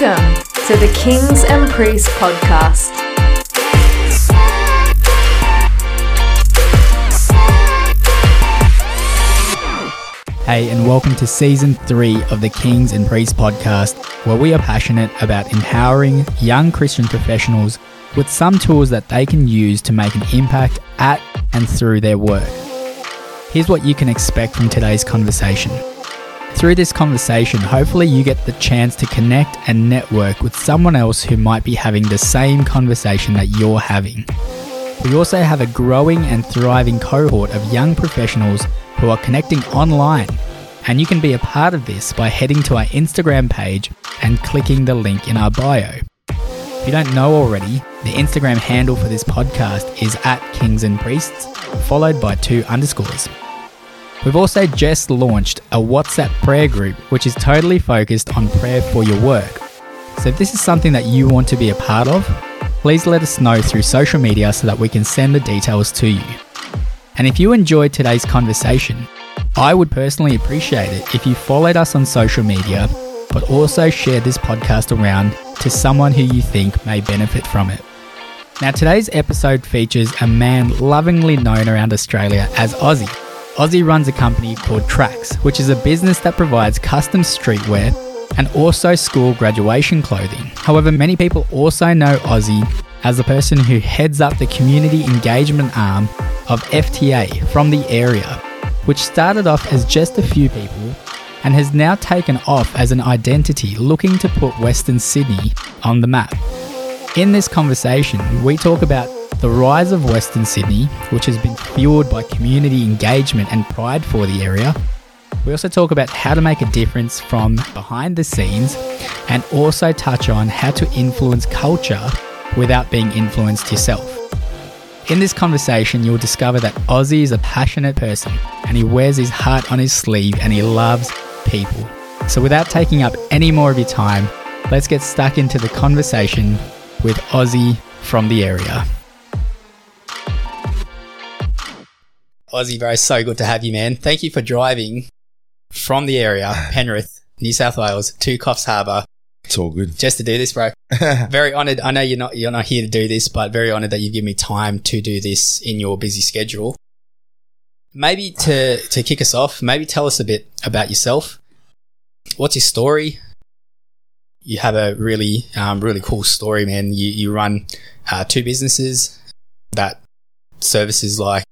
Welcome to the Kings and Priests podcast. Hey, and welcome to season three of the Kings and Priests podcast, where we are passionate about empowering young Christian professionals with some tools that they can use to make an impact at and through their work. Here's what you can expect from today's conversation. Through this conversation, hopefully, you get the chance to connect and network with someone else who might be having the same conversation that you're having. We also have a growing and thriving cohort of young professionals who are connecting online, and you can be a part of this by heading to our Instagram page and clicking the link in our bio. If you don't know already, the Instagram handle for this podcast is at Kings and Priests, followed by two underscores. We've also just launched a WhatsApp prayer group, which is totally focused on prayer for your work. So if this is something that you want to be a part of, please let us know through social media so that we can send the details to you. And if you enjoyed today's conversation, I would personally appreciate it if you followed us on social media, but also shared this podcast around to someone who you think may benefit from it. Now, today's episode features a man lovingly known around Australia as Ozzy. Ozzy runs a company called TRXX, which is a business that provides custom streetwear and also school graduation clothing. However, many people also know Ozzy as the person who heads up the community engagement arm of FTA from the area, which started off as just a few people and has now taken off as an identity looking to put Western Sydney on the map. In this conversation, we talk about the rise of Western Sydney, which has been fueled by community engagement and pride for the area. We also talk about how to make a difference from behind the scenes and also touch on how to influence culture without being influenced yourself. In this conversation, you'll discover that Ozzy is a passionate person and he wears his heart on his sleeve and he loves people. So, without taking up any more of your time, let's get stuck into the conversation with Ozzy from the area. Ozzy, bro, so good to have you, man. Thank you for driving from the area, Penrith, New South Wales, to Coffs Harbour. It's all good. Just to do this, bro. very honoured. I know you're not you're not here to do this, but very honoured that you give me time to do this in your busy schedule. Maybe to to kick us off, maybe tell us a bit about yourself. What's your story? You have a really um, really cool story, man. You you run uh, two businesses that services like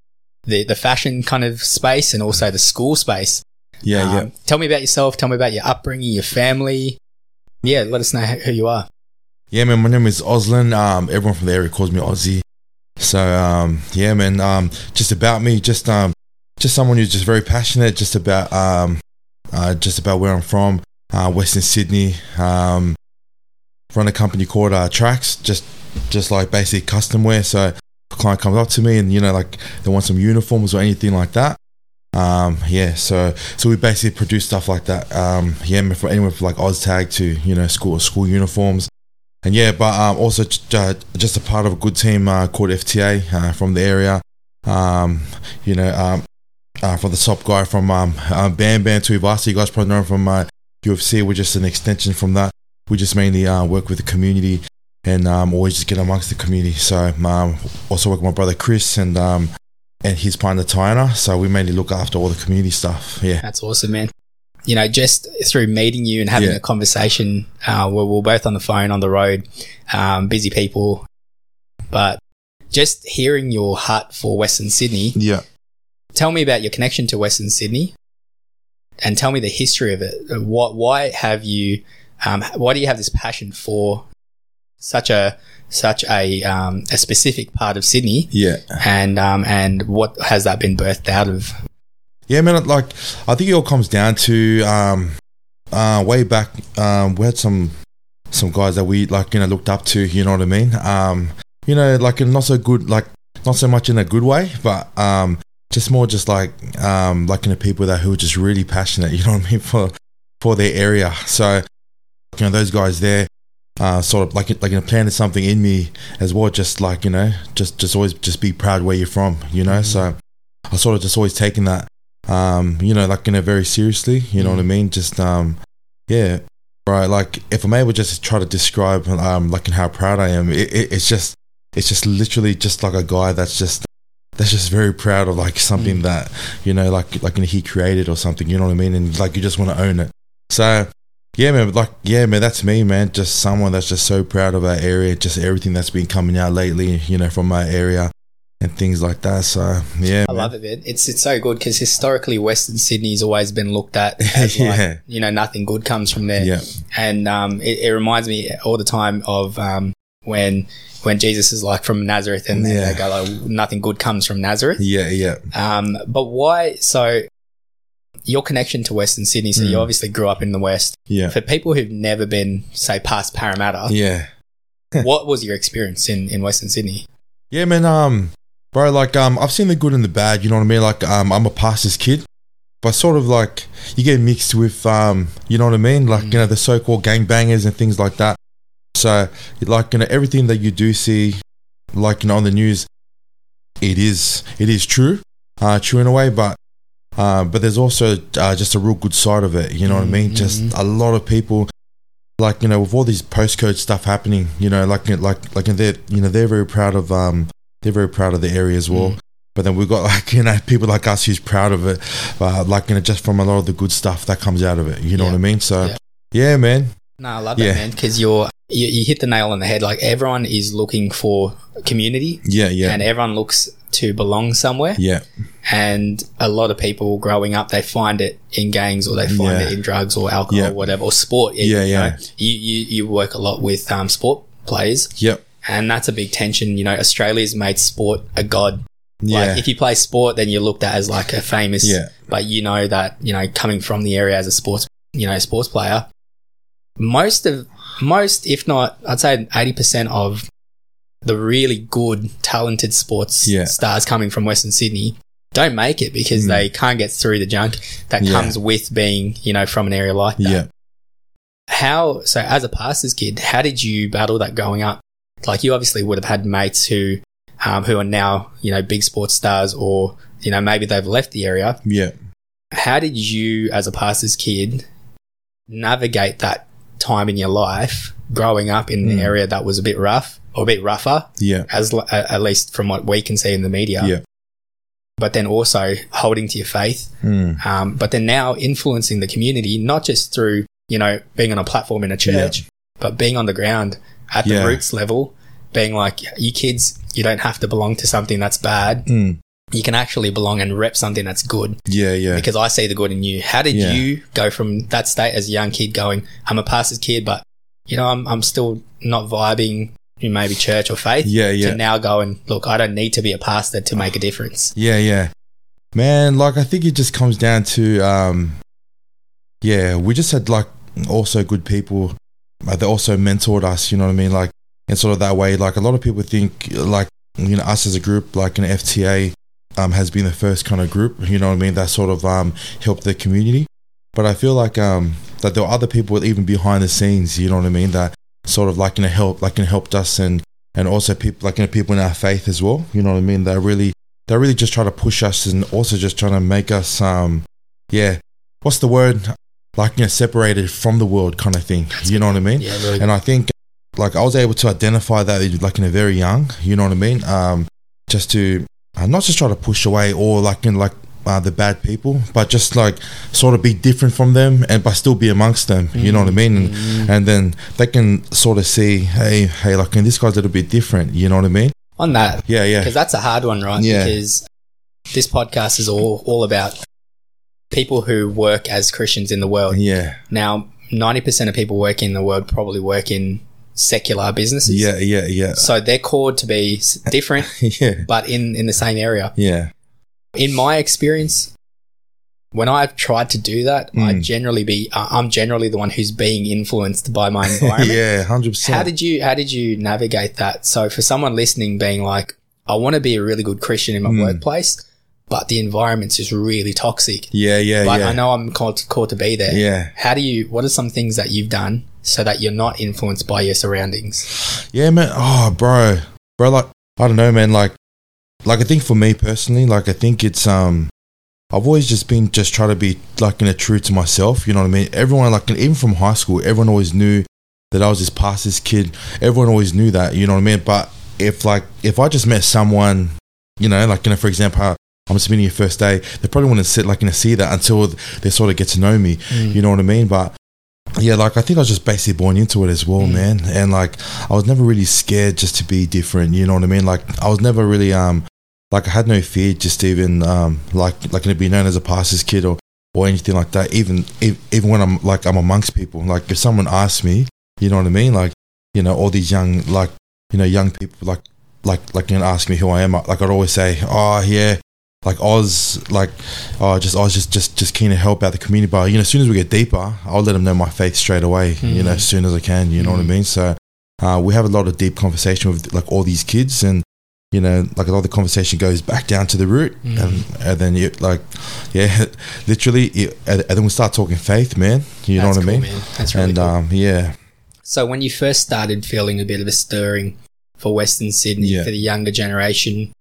the the fashion kind of space and also the school space. Yeah, Um, yeah. Tell me about yourself. Tell me about your upbringing, your family. Yeah, let us know who you are. Yeah, man, my name is Oslin. Um, everyone from the area calls me Ozzy. So, um, yeah, man, um, just about me, just, um, just someone who's just very passionate, just about, um, uh, just about where I'm from, uh, Western Sydney. Um, run a company called, uh, TRXX, just, just like basic custom wear. So, client comes up to me and, you know, like they want some uniforms or anything like that. Um, yeah, so so we basically produce stuff like that. Um, yeah, for anywhere from like OzTag to you know school school uniforms, and yeah, but um, also uh, just a part of a good team uh, called FTA uh, from the area. Um, you know, um, uh, for the top guy from um, uh, Bam Bam Tuivasa, you guys probably know him from uh, UFC. We're just an extension from that. We just mainly uh, work with the community and um, always just get amongst the community. So um, also work with my brother Chris and um, and his partner Tyana. So we mainly look after all the community stuff. Yeah. That's awesome, man. You know, just through meeting you and having Yeah. a conversation, uh, where we're both on the phone, on the road, um, busy people, but just hearing your heart for Western Sydney. Yeah. Tell me about your connection to Western Sydney, and tell me the history of it. What, why have you, um, why do you have this passion for such a such a um, a specific part of Sydney, Yeah. and um, and what has that been birthed out of? Yeah, man. Like, I think it all comes down to um, uh, way back. Um, we had some some guys that we like, you know, looked up to. You know what I mean? Um, you know, like not so good, like not so much in a good way, but um, just more just like um, like you know, people that who are just really passionate. You know what I mean for for their area. So, you know, those guys there. Uh, sort of like like you know, planted something in me as well. Just like you know, just just always just be proud where you're from. You know, so I sort of just always taken that um, you know, like you know, very seriously. You know what I mean? Just um, yeah, right? Like if I'm able just to try to describe um like how proud I am, it, it, it's just it's just literally just like a guy that's just that's just very proud of like something Mm. that you know like like he created or something. You know what I mean? And like you just want to own it. So yeah, man. Like yeah, man. That's me, man. Just someone that's just so proud of our area. Just everything that's been coming out lately. You know, from my area and things like that. So yeah, I man. love it, man. It's it's so good because historically Western Sydney's always been looked at as like Yeah. you know nothing good comes from there. Yeah, and um, it, it reminds me all the time of um, when when Jesus is like from Nazareth, and, and Yeah. they go like nothing good comes from Nazareth. yeah, yeah, Um, but why? So your connection to Western Sydney. So you Mm. obviously grew up in the West. yeah, For people who've never been, say, past Parramatta, yeah. what was your experience in in Western Sydney? Yeah, man. Um, bro, like, um, I've seen the good and the bad. You know what I mean? Like, um, I'm a pastor's kid, but sort of like you get mixed with, um, you know what I mean? Like, Mm. you know, the so-called gangbangers and things like that. So, like, you know, everything that you do see, like, you know, on the news, it is, it is true, uh, true in a way, but. Uh, but there's also uh, just a real good side of it, you know what I mean? Just Mhm. a lot of people, like you know, with all these postcode stuff happening, you know, like like like they're you know they're very proud of um they're very proud of the area as well. Mm. But then we've got like you know people like us who's proud of it, uh, like you know just from a lot of the good stuff that comes out of it. You know Yeah. what I mean? So Yeah. yeah, man. No, I love Yeah. that man because you're you, you hit the nail on the head. Like everyone is looking for community, Yeah, yeah, and everyone looks to belong somewhere. yeah, And a lot of people growing up, they find it in gangs or they find Yeah. it in drugs or alcohol Yeah. or whatever, or sport. even, Yeah, you yeah. know. You, you, you work a lot with um, sport players, yep, and that's a big tension. You know, Australia's made sport a god. yeah, Like, if you play sport, then you're looked at as like a famous, Yeah. but you know that, you know, coming from the area as a sports, you know, sports player, most of, most, if not, I'd say 80% of the really good, talented sports Yeah. stars coming from Western Sydney don't make it because Mm. they can't get through the junk that Yeah. comes with being, you know, from an area like that. yeah. How, so as a pastor's kid, how did you battle that going up? Like you obviously would have had mates who, um, who are now, you know, big sports stars or, you know, maybe they've left the area. Yeah. How did you, as a pastor's kid, navigate that time in your life growing up in an Mm. area that was a bit rough or a bit rougher, Yeah. as at least from what we can see in the media? Yeah. But then also holding to your faith, Mm. um, but then now influencing the community, not just through, you know, being on a platform in a church, but being on the ground at the Yeah. roots level, being like, you kids, you don't have to belong to something that's bad. Mm. You can actually belong and rep something that's good Yeah. Yeah. because I see the good in you. How did Yeah. you go from that state as a young kid going, I'm a pastor's kid, but you know, I'm, I'm still not vibing in maybe church or faith Yeah. Yeah. to now go and look, I don't need to be a pastor to make a difference. Yeah, yeah. Man, like I think it just comes down to um yeah, we just had like also good people uh, that also mentored us, you know what I mean? Like in sort of that way, like a lot of people think like you know, us as a group, like an FTA um has been the first kind of group, you know what I mean, that sort of um helped the community. But I feel like um that there were other people even behind the scenes, you know what I mean, that sort of like you know help like you know, helped us and and also people like you know people in our faith as well, you know what I mean, They really they're really just try to push us and also just trying to make us um yeah what's the word? Like you know separated from the world kind of thing you know what i mean? Yeah, really. and i think like i was able to identify that like in a very young you know what i mean? Um just to uh, not just try to push away or like in like uh, the bad people but just like sort of be different from them and but still be amongst them you know what i mean and, Mm. and then they can sort of see hey hey like and this guy's a little bit different you know what i mean On that, yeah yeah because that's a hard one, right? Yeah. Because this podcast is all, all about people who work as Christians in the world. yeah Now, 90% of people working in the world probably work in secular businesses. yeah yeah yeah So they're called to be different, yeah but in, in the same area. yeah In my experience, when I've tried to do that, I Mm. generally be, uh, I'm generally the one who's being influenced by my environment. yeah, hundred percent. How did you, how did you navigate that? So for someone listening being like, I want to be a really good Christian in my Mm. workplace, but the environment's just really toxic. Yeah, yeah, But yeah. I know I'm called, called to be there. Yeah, How do you, what are some things that you've done so that you're not influenced by your surroundings? yeah, man. Oh, bro, bro. Like, I don't know, man. Like, like I think for me personally, like I think it's um, I've always just been just trying to be like you know true to myself. You know what I mean? Everyone like even from high school, everyone always knew that I was this pastor's kid. Everyone always knew that. You know what I mean? But if like if I just met someone, you know, like you know, for example, I'm just meeting your first day, they probably wouldn't sit like you know see that until they sort of get to know me. You know what I mean? But yeah, like I think I was just basically born into it as well, Mm. man. And like I was never really scared just to be different. You know what I mean? Like I was never really um like I had no fear just even um like like to be known as a pastor's kid or or anything like that. Even ev- even when I'm like I'm amongst people, like if someone asks me, you know what I mean? Like you know all these young like you know young people like like like you know ask me who I am. Like I'd always say, oh yeah. Like Oz, like, oh, just Oz, just just just keen to help out the community. But you know, as soon as we get deeper, I'll let them know my faith straight away. You know, Mhm. as soon as I can. You know what I Mhm. mean? So, uh, we have a lot of deep conversation with like all these kids, and you know, like a lot of the conversation goes back down to the root, Mhm. and, and then you like, yeah, literally, it, and, and then we start talking faith, man. You know That's what I mean? man. That's really and cool. um, yeah, So when you first started feeling a bit of a stirring for Western Sydney Yeah. for the younger generation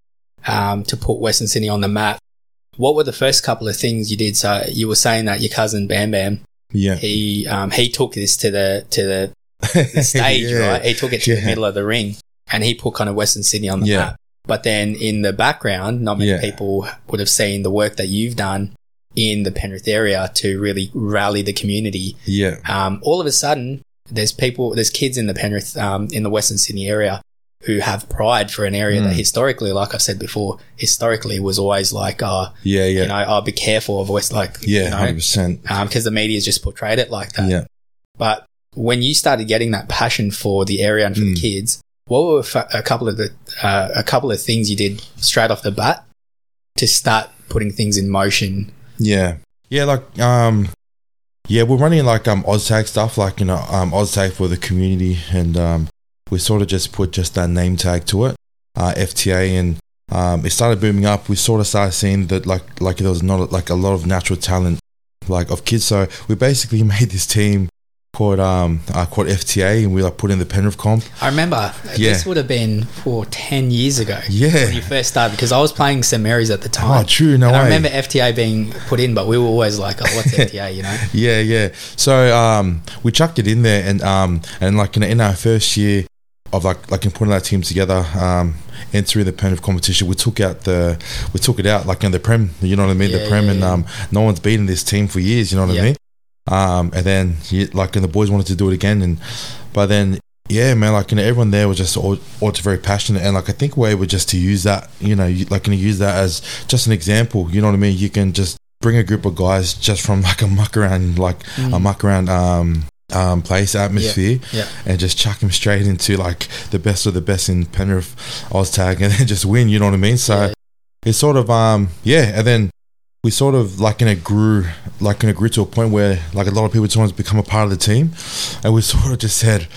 um, to put Western Sydney on the map, what were the first couple of things you did? So you were saying that your cousin Bam Bam yeah, he um, he took this to the to the, the stage, Yeah. right? He took it to the middle of the ring, and he put kind of Western Sydney on the Yeah. map. But then in the background, not many Yeah. people would have seen the work that you've done in the Penrith area to really rally the community yeah, um, all of a sudden, there's people, there's kids in the Penrith, um, in the Western Sydney area who have pride for an area that Mm. historically, like I've said before, historically was always like, uh, yeah, yeah, you know, oh, be careful of West, like, yeah, you hundred know, percent. because the media's just portrayed it like that. Yeah, But when you started getting that passion for the area and for the Mm. kids, what were a couple of the, uh, a couple of things you did straight off the bat to start putting things in motion? Yeah. Yeah, like um yeah, we're running like um OzTag stuff, like you know, um OzTag for the community and um we sort of just put just that name tag to it. Uh FTA and um it started booming up. We sort of started seeing that like like there was not like a lot of natural talent like of kids. So we basically made this team called um uh, called FTA and we like put in the Penrith comp. I remember Yeah. this would have been for 10 years ago. Yeah. when you first started because I was playing St Mary's at the time. Oh true, no and way. I remember FTA being put in, but we were always like, "Oh, what's FTA?" You know? Yeah, yeah. So um, we chucked it in there, and um, and like in, in our first year of like like in putting our team together, um, entering the Penrith competition, we took out the we took it out like in the Prem. You know what I mean? Yeah, the Prem, yeah, and um, no one's beaten this team for years. You know what. I mean? Um, and then yeah, like and the boys wanted to do it again, and but then. Yeah, man. Like, you know, everyone there was just all, all just very passionate, and like, I think we were just to use that, you know, you, like, can use that as just an example. You know what I mean? You can just bring a group of guys just from like a muck around, like a muck around um, um, place atmosphere, Mm. Yeah. and just chuck them straight into like the best of the best in Penrith Oztag, and then just win. You know what I mean? So Yeah. it's sort of um, yeah, and then we sort of like in a grew like in a grew to a point where like a lot of people to become a part of the team, and we sort of just said.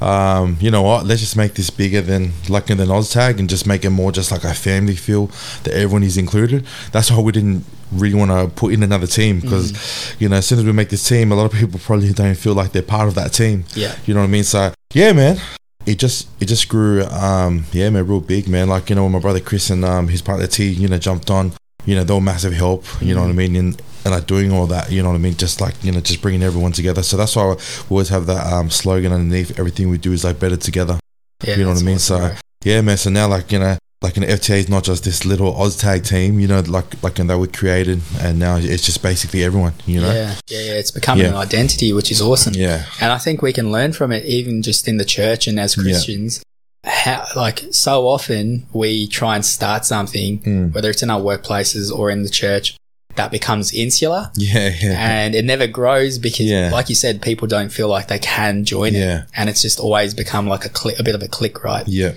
Um, you know what? Let's just make this bigger than like in the Oztag and just make it more just like a family feel that everyone is included. That's why we didn't really want to put in another team because you know as soon as we make this team, a lot of people probably don't feel like they're part of that team. Yeah. You know what I mean? So yeah, man. It just it just grew um yeah man real big man like you know when my brother Chris and um his partner T you know jumped on you know they were massive help you know what I mean and and like doing all that you know what I mean just like you know just bringing everyone together so that's why we always have that um slogan underneath everything we do is like better together Yeah, You know what I mean? awesome, So- bro. yeah man so now like you know like an FTA is not just this little Oztag team you know like like and they were created and now it's just basically everyone you know yeah, yeah, yeah, it's becoming Yeah. an identity, which is awesome. yeah And I think we can learn from it, even just in the church and as Yeah. Christians. How, like, so often we try and start something, Mm. whether it's in our workplaces or in the church, that becomes insular yeah yeah and it never grows because, Yeah. like you said, people don't feel like they can join it. Yeah. And it's just always become like a click, a bit of a click, right? yeah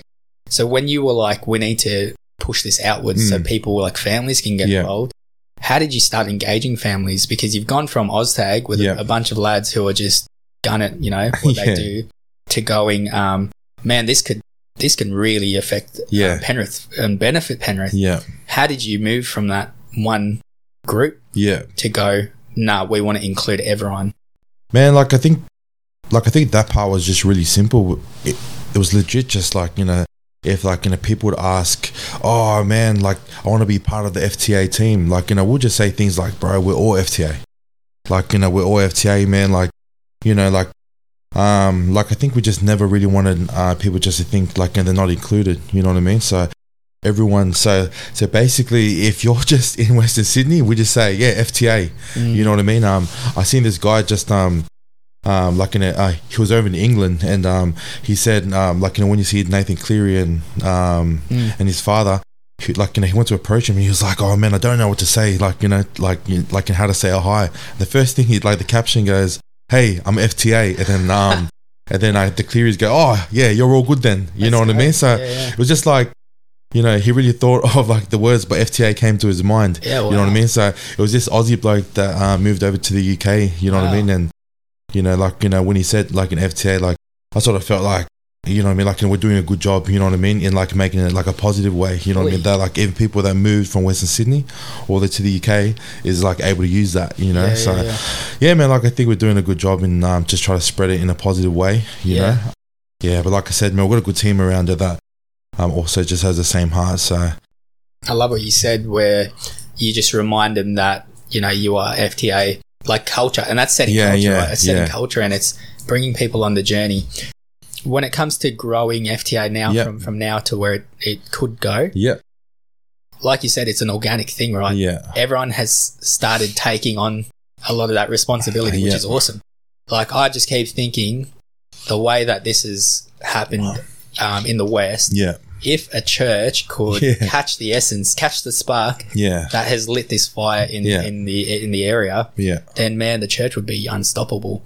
So when you were like, we need to push this outwards so Mm. people like families can get Yeah. involved. How did you start engaging families? Because you've gone from Oztag with a- a, bunch of lads who are just gun it, you know, what they do, to going, um, man, this could this can really affect uh, Yeah. Penrith and benefit Penrith. yeah How did you move from that one group yeah to go? Nah, we want to include everyone. man like i think like i think that part was just really simple it, it was legit just like you know if like you know people would ask, oh man, like I want to be part of the FTA team, like you know we'll just say things like, bro, we're all FTA, like you know we're all FTA, man, like you know like um like I think we just never really wanted uh, people just to think like and they're not included, you know what I mean? So everyone so so basically if you're just in western sydney we just say yeah fta Mm. you know what i mean um i seen this guy just um um like in a, uh, he was over in england and um he said um like you know when you see nathan cleary and um Mm. and his father he, like you know he went to approach him and he was like oh man i don't know what to say like you know like you, like how to say oh hi the first thing he like the caption goes hey i'm fta and then um and then I, the clearys go oh yeah you're all good then. You That's know what i mean? So Yeah, yeah. it was just like you know he really thought of like the words but fta came to his mind. Yeah, you know what i mean? So it was this aussie bloke that uh, moved over to the uk you know what i mean? And you know like you know when he said like an fta like i sort of felt like you know what I mean? Like, know, we're doing a good job, you know what I mean? In like making it like a positive way, you know what I mean? That like even people that moved from Western Sydney or to the UK is like able to use that, you know? Yeah, so, yeah, yeah. yeah, man, like I think we're doing a good job in um, just trying to spread it in a positive way, you Yeah. know? Yeah, but like I said, man, we've got a good team around it that um, also just has the same heart. So, I love what you said, where you just remind them that you know you are FTA, like culture, and that's setting Yeah, culture, yeah, right? It's setting yeah. culture, and it's bringing people on the journey. When it comes to growing FTA now, Yep. from from now to where it, it could go, yeah, like you said, it's an organic thing, right? yeah, Everyone has started taking on a lot of that responsibility, which Yeah. is awesome. Like I just keep thinking, the way that this has happened um, in the West, yeah, if a church could Yeah. catch the essence, catch the spark yeah, that has lit this fire in Yeah. in the in the area, yeah, then man, the church would be unstoppable.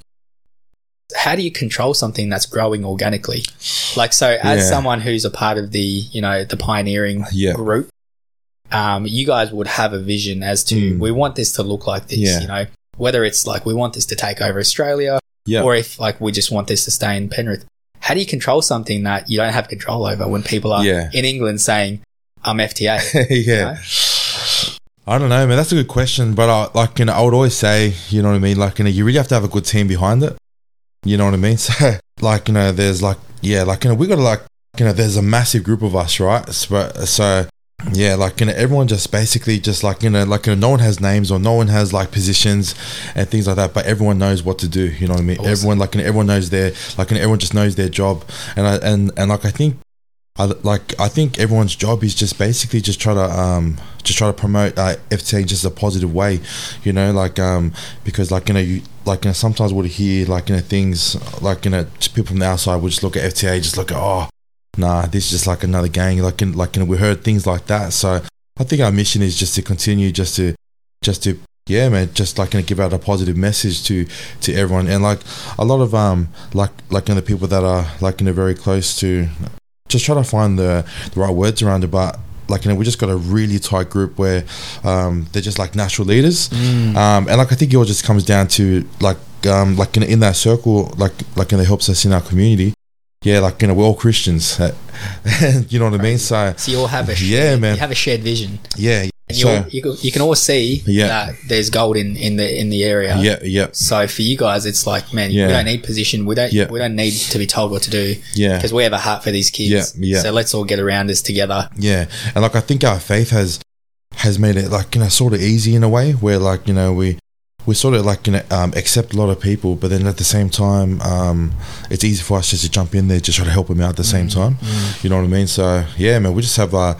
How do you control something that's growing organically? Like so, as Yeah. someone who's a part of the you know the pioneering Yeah. group, um, you guys would have a vision as to Mm. we want this to look like this. Yeah. You know, whether it's like we want this to take over Australia, yeah. or if like we just want this to stay in Penrith. How do you control something that you don't have control over when people are in England saying, "I'm FTA"? yeah. I don't know, man. That's a good question, but I, like you know, I would always say, you know what I mean. Like you know, you really have to have a good team behind it. You know what I mean? So, like you know, there's like yeah, like you know, we got to like you know, there's a massive group of us, right? So, so yeah, like you know, everyone just basically just like you know, like you know, no one has names or no one has like positions and things like that, but everyone knows what to do. You know what I mean? Awesome. Everyone like you know, everyone knows their like you know, everyone just knows their job, and I and and like I think I, like I think everyone's job is just basically just try to um just try to promote uh, FTA in just a positive way, you know, like um because like you know you like you know sometimes we'll hear like you know things like you know people from the outside would just look at FTA just look at oh nah this is just like another gang like in, like you know we heard things like that. So I think our mission is just to continue just to just to yeah man just like gonna give out a positive message to to everyone. And like a lot of um like like you know the people that are like you know very close to just try to find the, the right words around it. But like you know, we just got a really tight group where um, they're just like natural leaders, Mm. um, and like I think it all just comes down to like um, like in, in that circle, like like know, it helps us in our community. Yeah, like you know, we're all Christians, you know what I mean. So So you all have a shared, Yeah, man. You have a shared vision, yeah, and so you, can- you can all see Yeah. that there's gold in, in the in the area. yeah, yeah, So for you guys, it's like, man, we don't need position. We don't Yeah. we don't need to be told what to do yeah. because we have a heart for these kids. Yeah, yeah. So let's all get around this together. Yeah, and like I think our faith has has made it like you know sort of easy in a way where like you know we we sort of like you know um, accept a lot of people, but then at the same time um, it's easy for us just to jump in there, just try to help them out at the same time. You know what I mean? So yeah, man, we just have uh,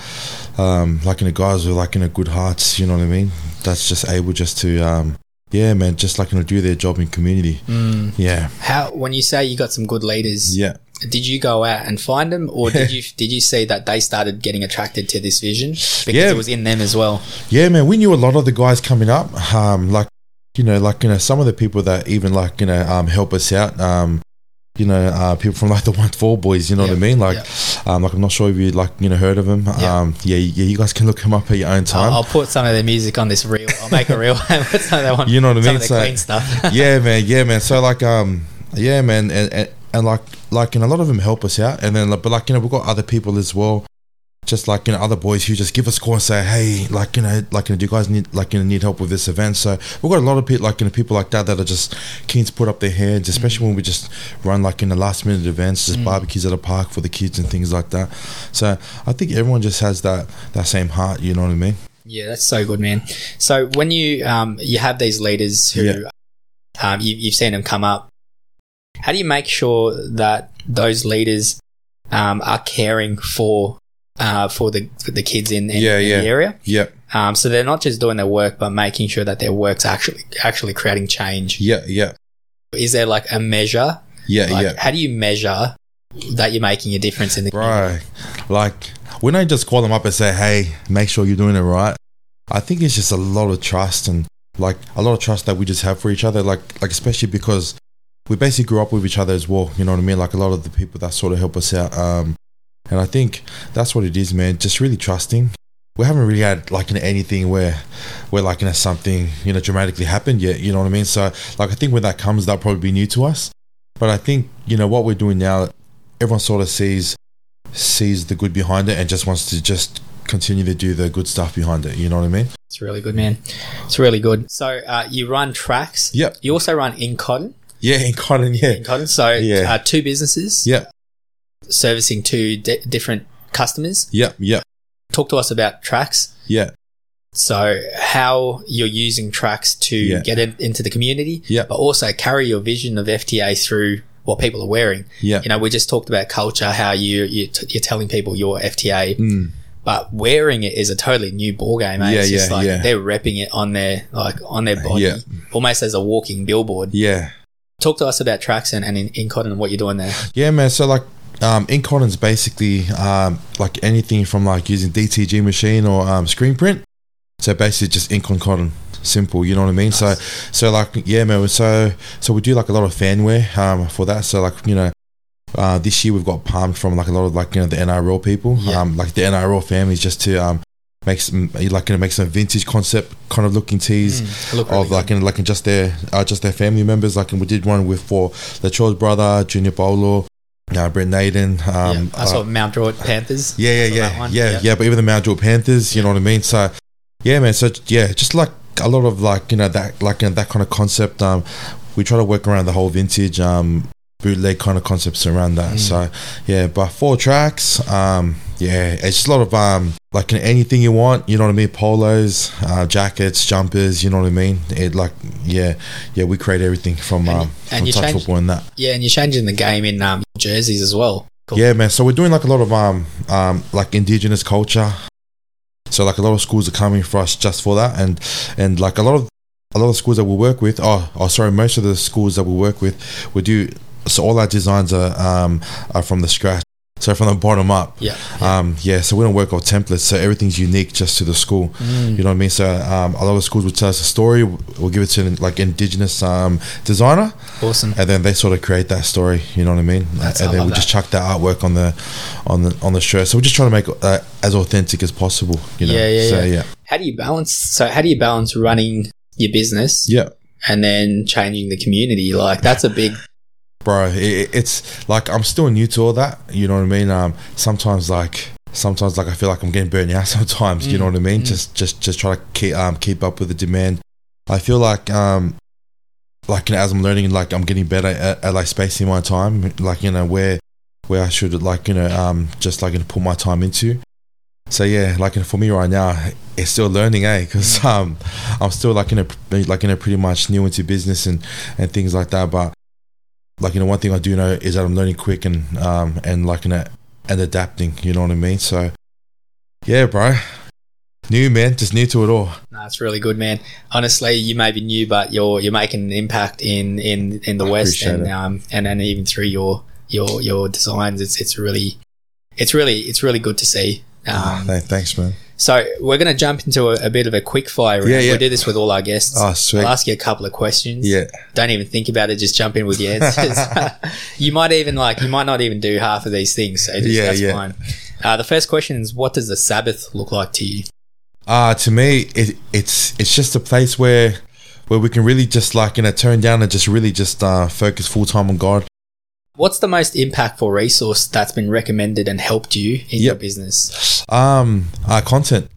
um, like you know guys with like you know good hearts. You know what I mean? That's just able just to um, yeah, man, just like you know do their job in community. Mm. Yeah, How when you say you got some good leaders, yeah. did you go out and find them, or did you did you see that they started getting attracted to this vision because Yeah. it was in them as well? Yeah, man, we knew a lot of the guys coming up. Um, like, you know, like you know, some of the people that even like you know um, help us out. Um, you know, uh, people from like the One Four Boys. You know what I mean? Like, yeah. um, like I'm not sure if you like you know heard of them. Yeah. Um, yeah, yeah, you guys can look them up at your own time. I'll, I'll put some of their music on this reel. I'll make a reel and put some of that one. You know what I mean? of the So- clean stuff. yeah, man. Yeah, man. So like, um, yeah, man, and, and and like like, and a lot of them help us out, and then like, but like you know, we've got other people as well. Just like you know other boys who just give us a call and say, hey, like you know, like you know, do you guys need like you know, need help with this event? So we've got a lot of people like you know people like that that are just keen to put up their hands, especially when we just run like in the last minute events, just barbecues at a park for the kids and things like that. So I think everyone just has that that same heart. You know what I mean? Yeah, that's so good, man. So when you um you have these leaders who Yeah. um you, you've seen them come up, how do you make sure that those leaders um are caring for uh for the for the kids in, in, Yeah, in yeah. the area? Yeah, Um, so they're not just doing their work, but making sure that their work's actually actually creating change. yeah, yeah, Is there like a measure? yeah, Like, yeah. How do you measure that you're making a difference in the community? Right. Like when I just call them up and say, "Hey, make sure you're doing it right," I think it's just a lot of trust and like a lot of trust that we just have for each other. Like like especially because we basically grew up with each other as well. You know what I mean? Like a lot of the people that sort of help us out. Um, and I think that's what it is, man. Just really trusting. We haven't really had like in anything where where like you know something you know dramatically happened yet. You know what I mean? So like I think when that comes, that'll probably be new to us. But I think you know what we're doing now. Everyone sort of sees sees the good behind it and just wants to just continue to do the good stuff behind it. You know what I mean? It's really good, man. It's really good. So uh, you run TRXX. Yep. You also run in cotton. Yeah, in cotton. Yeah. In cotton. So Yeah. uh, two businesses. Yeah. Servicing two di- different customers. Yeah. Yeah. Talk to us about TRXX. Yeah. So how you're using TRXX to Yeah. get it into the community, Yeah. but also carry your vision of FTA through what people are wearing. Yeah. You know, we just talked about culture, how you, you t- you're telling people you're FTA, Mm. but wearing it is a totally new ball game. Eh? Yeah, it's just yeah, like yeah. they're repping it on their like on their body, Yeah. almost as a walking billboard. Yeah. Talk to us about TRXX and, and in, in cotton and what you're doing there. Yeah, man. So like, um, ink is basically um, like anything from like using DTG machine or um, screen print. So basically, just ink on cotton. Simple, you know what I mean. So, so like, yeah, man. So, so we do like a lot of fanware um, for that. So like, you know, uh, this year we've got palmed from like a lot of like you know the NRL people, Yeah. um, like the NRL families, just to um, make some like you know make some vintage concept kind of looking tees Mm, look really of like in like in just their uh, just their family members. Like and we did one with for the Latrobe's brother, Junior Paulo, uh, Brent Naden. Um, yeah, I saw uh, Mount Druitt Panthers. yeah, yeah, that yeah, yeah, yeah. But even the Mount Druitt Panthers, you know what I mean. So yeah, man. So yeah, just like a lot of like you know that like you know, that kind of concept. Um, we try to work around the whole vintage um bootleg kind of concepts around that. Mm. So yeah, but four TRXX. Um, yeah, it's just a lot of um like anything you want. You know what I mean? Polos, uh, jackets, jumpers. You know what I mean? It like yeah, yeah. We create everything from And- um and from touch football and that. Yeah, and you're changing the game in um, jerseys as well. Cool. Yeah, man. So we're doing like a lot of um um like indigenous culture. So like a lot of schools are coming for us just for that, and and like a lot of a lot of schools that we work with. Oh, oh, sorry, most of the schools that we work with, we do. So all our designs are um are from the scratch. So from the bottom up. Yeah. Um, yeah, so we don't work off templates, so everything's unique just to the school. Mm. You know what I mean? So um, a lot of schools will tell us a story. We'll give it to like indigenous um, designer, Awesome. and then they sort of create that story. You know what I mean? That's- I and then we just chuck that artwork on the on the on the shirt. So we're just trying to make uh, as authentic as possible. You know? Yeah, yeah, so, yeah. How do you balance? So how do you balance running your business yeah, and then changing the community? Like that's a big. Bro. It, it- it's like I'm still new to all that. You know what I mean? Um, sometimes like sometimes like I feel like I'm getting burnt out. Sometimes you know what I mean? Mm. Just just just try to keep um keep up with the demand. I feel like um like you know, as I'm learning, like I'm getting better at, at like spacing my time. Like you know where where I should like you know um just like you know, put my time into. So yeah, like for me right now, it's still learning, eh? Because um, I'm still like in a like in a pretty much new into business and and things like that. But like you know, one thing I do know is that I'm learning quick and um and like you know and adapting. You know what I mean? So yeah, bro, new man, just new to it all. It's really good, man. Honestly, you may be new, but you're you're making an impact in in in the I west, and it. um and and even through your your your designs, it's it's really it's really it's really good to see. Um, Th- thanks, man. So we're going to jump into a, a bit of a quick fire round. Yeah, yeah. We do this with all our guests. Oh, sweet. I'll ask you a couple of questions. Yeah, Don't even think about it. Just jump in with your answers. you might even like you might not even do half of these things. So just, Yeah, that's yeah. fine. Uh, the first question is, what does the Sabbath look like to you? Uh to me, it, it's it's just a place where where we can really just like you know turn down and just really just uh, focus full time on God. What's the most impactful resource that's been recommended and helped you in your business? Um, uh, content.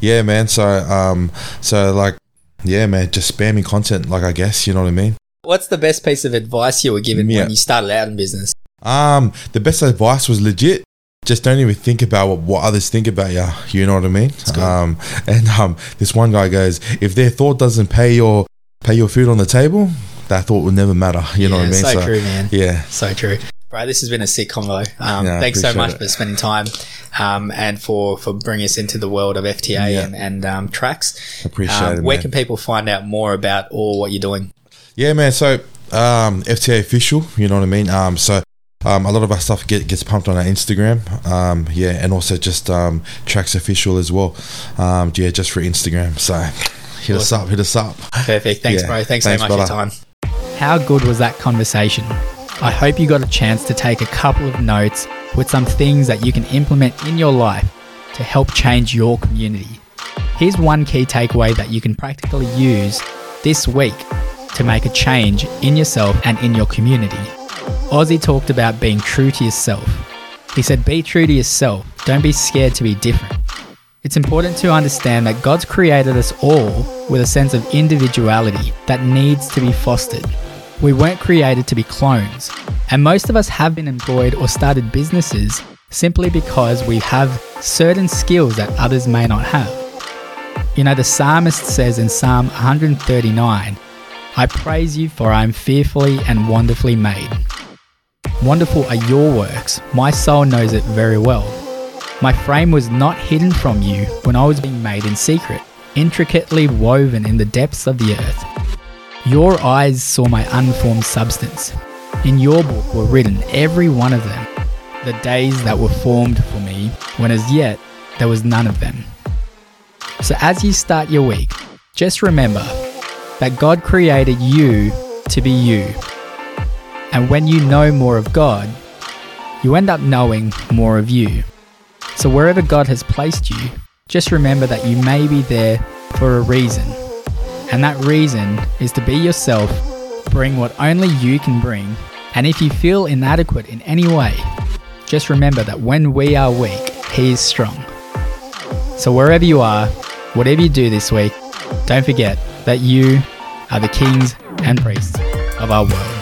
Yeah, man. So, um, so like, yeah, man, just spamming content. Like, I guess you know what I mean. What's the best piece of advice you were given Yeah. when you started out in business? Um, the best advice was legit. Just don't even think about what, what others think about you. You know what I mean? Um, and um, this one guy goes, if their thought doesn't pay your pay your food on the table, that thought will never matter. You know yeah, what I mean? So, true, man. Yeah. So true. Bro, this has been a sick convo. Um, thanks so much it. for spending time um, and for, for bringing us into the world of FTA Yeah. and, and um, TRXX. Appreciate Um, it. where man. can people find out more about all what you're doing? Yeah, man. So um, FTA official, you know what I mean. Um, so um, a lot of our stuff get, gets pumped on our Instagram. Um, yeah, and also just um, TRXX official as well. Um, yeah, just for Instagram. So hit us up, hit us up. Perfect. Thanks, Yeah. bro. Thanks, Thanks, so much for your time. How good was that conversation? I hope you got a chance to take a couple of notes with some things that you can implement in your life to help change your community. Here's one key takeaway that you can practically use this week to make a change in yourself and in your community. Ozzy talked about being true to yourself. He said, Be true to yourself. Don't be scared to be different. It's important to understand that God's created us all with a sense of individuality that needs to be fostered. We weren't created to be clones, and most of us have been employed or started businesses simply because we have certain skills that others may not have. You know, the psalmist says in Psalm 139, I praise you for I am fearfully and wonderfully made. Wonderful are your works, my soul knows it very well. My frame was not hidden from you when I was being made in secret, intricately woven in the depths of the earth. Your eyes saw my unformed substance. In your book were written, every one of them, the days that were formed for me, when as yet there was none of them. So as you start your week, just remember that God created you to be you. And when you know more of God, you end up knowing more of you. So wherever God has placed you, just remember that you may be there for a reason. And that reason is to be yourself, bring what only you can bring, and if you feel inadequate in any way, just remember that when we are weak, He is strong. So wherever you are, whatever you do this week, don't forget that you are the kings and priests of our world.